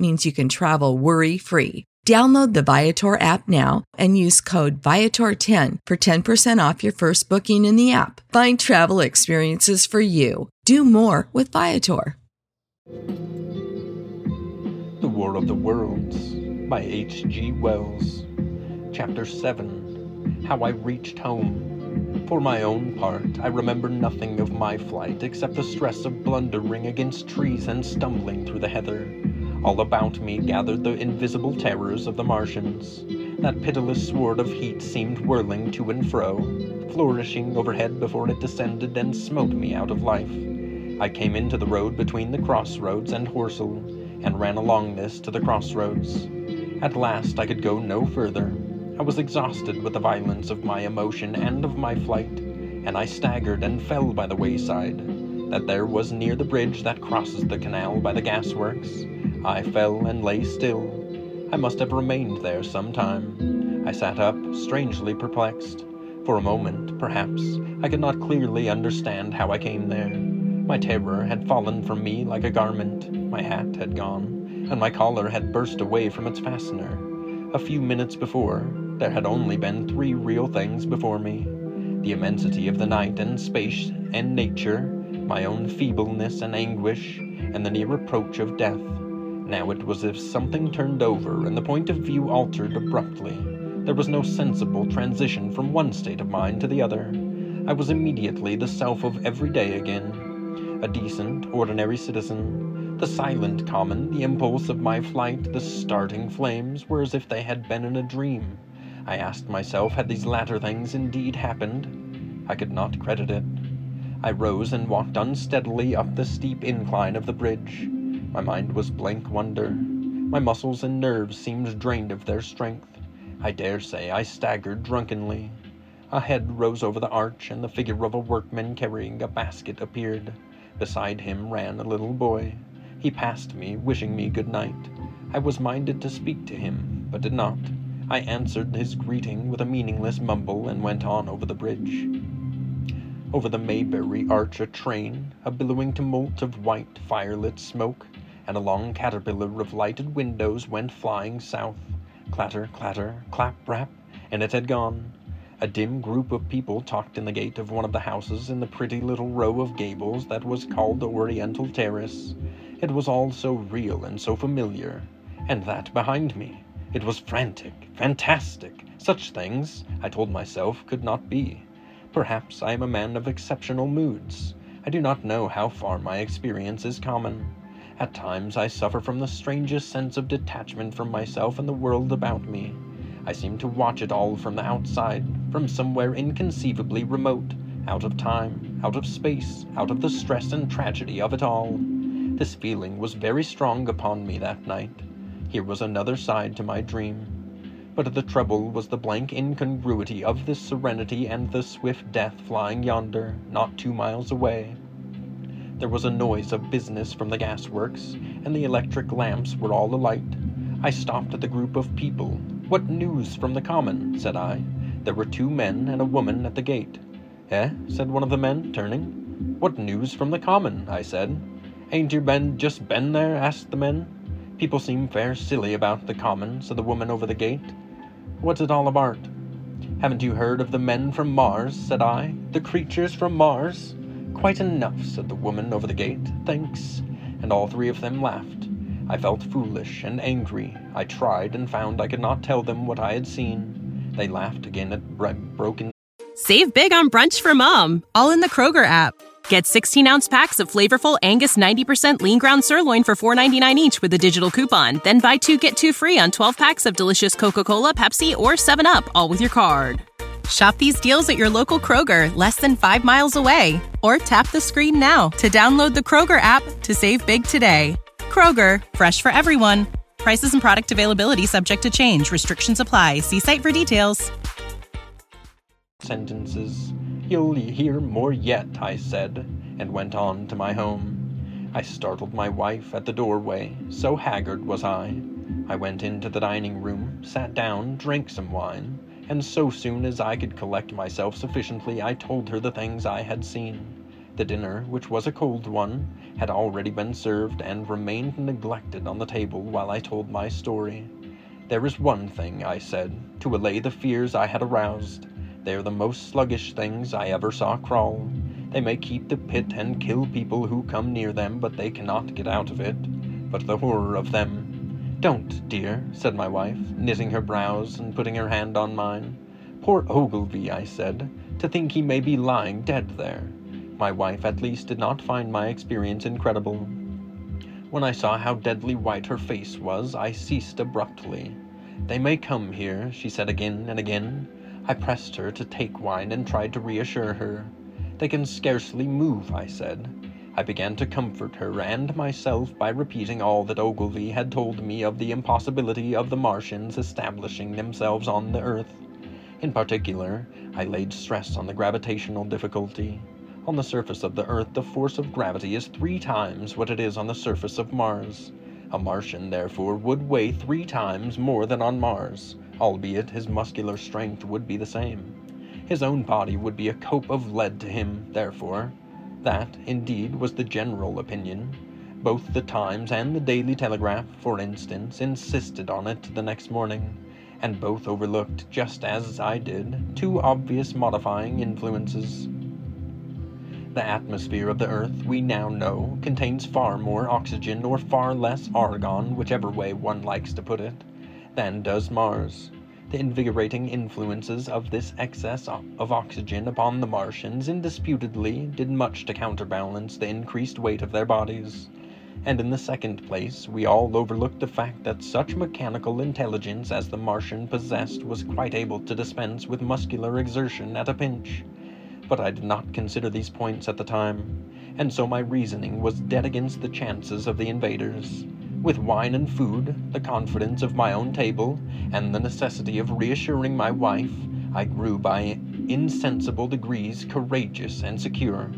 means you can travel worry free. Download the Viator app now and use code Viator10 for 10% off your first booking in the app. Find travel experiences for you. Do more with Viator. The War of the Worlds by H.G. Wells. Chapter 7 How I Reached Home. For my own part, I remember nothing of my flight except the stress of blundering against trees and stumbling through the heather. All about me gathered the invisible terrors of the Martians. That pitiless sword of heat seemed whirling to and fro, flourishing overhead before it descended and smote me out of life. I came into the road between the crossroads and Horsell, and ran along this to the crossroads. At last I could go no further. I was exhausted with the violence of my emotion and of my flight, and I staggered and fell by the wayside. That there was near the bridge that crosses the canal by the gasworks, I fell and lay still. I must have remained there some time. I sat up, strangely perplexed. For a moment, perhaps, I could not clearly understand how I came there. My terror had fallen from me like a garment, my hat had gone, and my collar had burst away from its fastener. A few minutes before, there had only been three real things before me the immensity of the night and space and nature, my own feebleness and anguish, and the near approach of death. Now it was as if something turned over and the point of view altered abruptly. There was no sensible transition from one state of mind to the other. I was immediately the self of every day again. A decent, ordinary citizen. The silent common, the impulse of my flight, the starting flames, were as if they had been in a dream. I asked myself, had these latter things indeed happened? I could not credit it. I rose and walked unsteadily up the steep incline of the bridge. My mind was blank wonder. My muscles and nerves seemed drained of their strength. I dare say I staggered drunkenly. A head rose over the arch, and the figure of a workman carrying a basket appeared. Beside him ran a little boy. He passed me, wishing me good night. I was minded to speak to him, but did not. I answered his greeting with a meaningless mumble and went on over the bridge. Over the Maybury arch a train, a billowing tumult of white, firelit smoke, and a long caterpillar of lighted windows went flying south. Clatter, clatter, clap, rap, and it had gone. A dim group of people talked in the gate of one of the houses in the pretty little row of gables that was called the Oriental Terrace. It was all so real and so familiar. And that behind me. It was frantic, fantastic. Such things, I told myself, could not be. Perhaps I am a man of exceptional moods. I do not know how far my experience is common. At times I suffer from the strangest sense of detachment from myself and the world about me. I seem to watch it all from the outside, from somewhere inconceivably remote, out of time, out of space, out of the stress and tragedy of it all. This feeling was very strong upon me that night. Here was another side to my dream. But the trouble was the blank incongruity of this serenity and the swift death flying yonder, not two miles away. There was a noise of business from the gasworks, and the electric lamps were all alight. I stopped at the group of people. What news from the common? said I. There were two men and a woman at the gate. Eh? said one of the men, turning. What news from the common? I said. Ain't you been just been there? asked the men. People seem fair silly about the common, said the woman over the gate. What's it all about? Haven't you heard of the men from Mars? said I. The creatures from Mars? Quite enough, said the woman over the gate. Thanks. And all three of them laughed. I felt foolish and angry. I tried and found I could not tell them what I had seen. They laughed again at broken. Save big on brunch for mom, all in the Kroger app. Get 16 ounce packs of flavorful Angus 90% lean ground sirloin for $4.99 each with a digital coupon. Then buy two get two free on 12 packs of delicious Coca Cola, Pepsi, or 7UP, all with your card. Shop these deals at your local Kroger, less than five miles away. Or tap the screen now to download the Kroger app to save big today. Kroger, fresh for everyone. Prices and product availability subject to change. Restrictions apply. See site for details. Sentences. You'll hear more yet, I said, and went on to my home. I startled my wife at the doorway, so haggard was I. I went into the dining room, sat down, drank some wine, and so soon as I could collect myself sufficiently, I told her the things I had seen. The dinner, which was a cold one, had already been served and remained neglected on the table while I told my story. There is one thing, I said, to allay the fears I had aroused. They are the most sluggish things I ever saw crawl. They may keep the pit and kill people who come near them, but they cannot get out of it. But the horror of them. Don't, dear, said my wife, knitting her brows and putting her hand on mine. Poor Ogilvy, I said, to think he may be lying dead there. My wife at least did not find my experience incredible. When I saw how deadly white her face was, I ceased abruptly. They may come here, she said again and again. I pressed her to take wine and tried to reassure her. They can scarcely move, I said. I began to comfort her and myself by repeating all that Ogilvy had told me of the impossibility of the Martians establishing themselves on the Earth. In particular, I laid stress on the gravitational difficulty. On the surface of the Earth, the force of gravity is three times what it is on the surface of Mars. A Martian, therefore, would weigh three times more than on Mars albeit his muscular strength would be the same. His own body would be a cope of lead to him, therefore. That, indeed, was the general opinion. Both the Times and the Daily Telegraph, for instance, insisted on it the next morning, and both overlooked, just as I did, two obvious modifying influences. The atmosphere of the Earth, we now know, contains far more oxygen or far less argon, whichever way one likes to put it than does Mars. The invigorating influences of this excess of oxygen upon the Martians indisputably did much to counterbalance the increased weight of their bodies. And in the second place, we all overlooked the fact that such mechanical intelligence as the Martian possessed was quite able to dispense with muscular exertion at a pinch. But I did not consider these points at the time, and so my reasoning was dead against the chances of the invaders. With wine and food, the confidence of my own table, and the necessity of reassuring my wife, I grew by insensible degrees courageous and secure.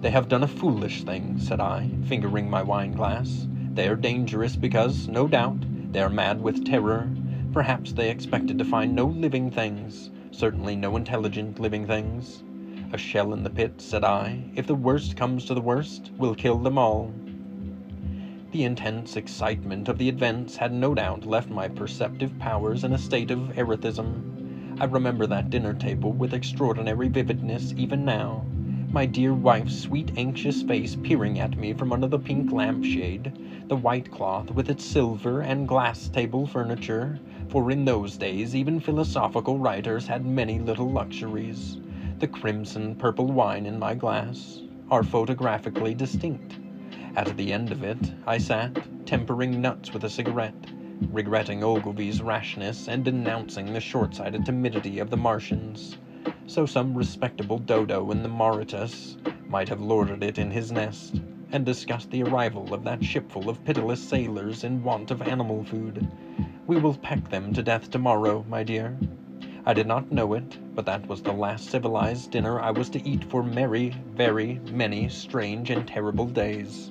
They have done a foolish thing, said I, fingering my wine glass. They are dangerous because, no doubt, they are mad with terror. Perhaps they expected to find no living things, certainly no intelligent living things. A shell in the pit, said I. If the worst comes to the worst, we'll kill them all. The intense excitement of the events had no doubt left my perceptive powers in a state of erethism. I remember that dinner table with extraordinary vividness even now. My dear wife's sweet, anxious face peering at me from under the pink lampshade, the white cloth with its silver and glass table furniture, for in those days even philosophical writers had many little luxuries. The crimson purple wine in my glass are photographically distinct. At the end of it, I sat, tempering nuts with a cigarette, regretting Ogilvy's rashness and denouncing the short sighted timidity of the Martians. So some respectable dodo in the Mauritius might have lorded it in his nest, and discussed the arrival of that shipful of pitiless sailors in want of animal food. We will peck them to death tomorrow, my dear. I did not know it, but that was the last civilized dinner I was to eat for many, very many strange and terrible days.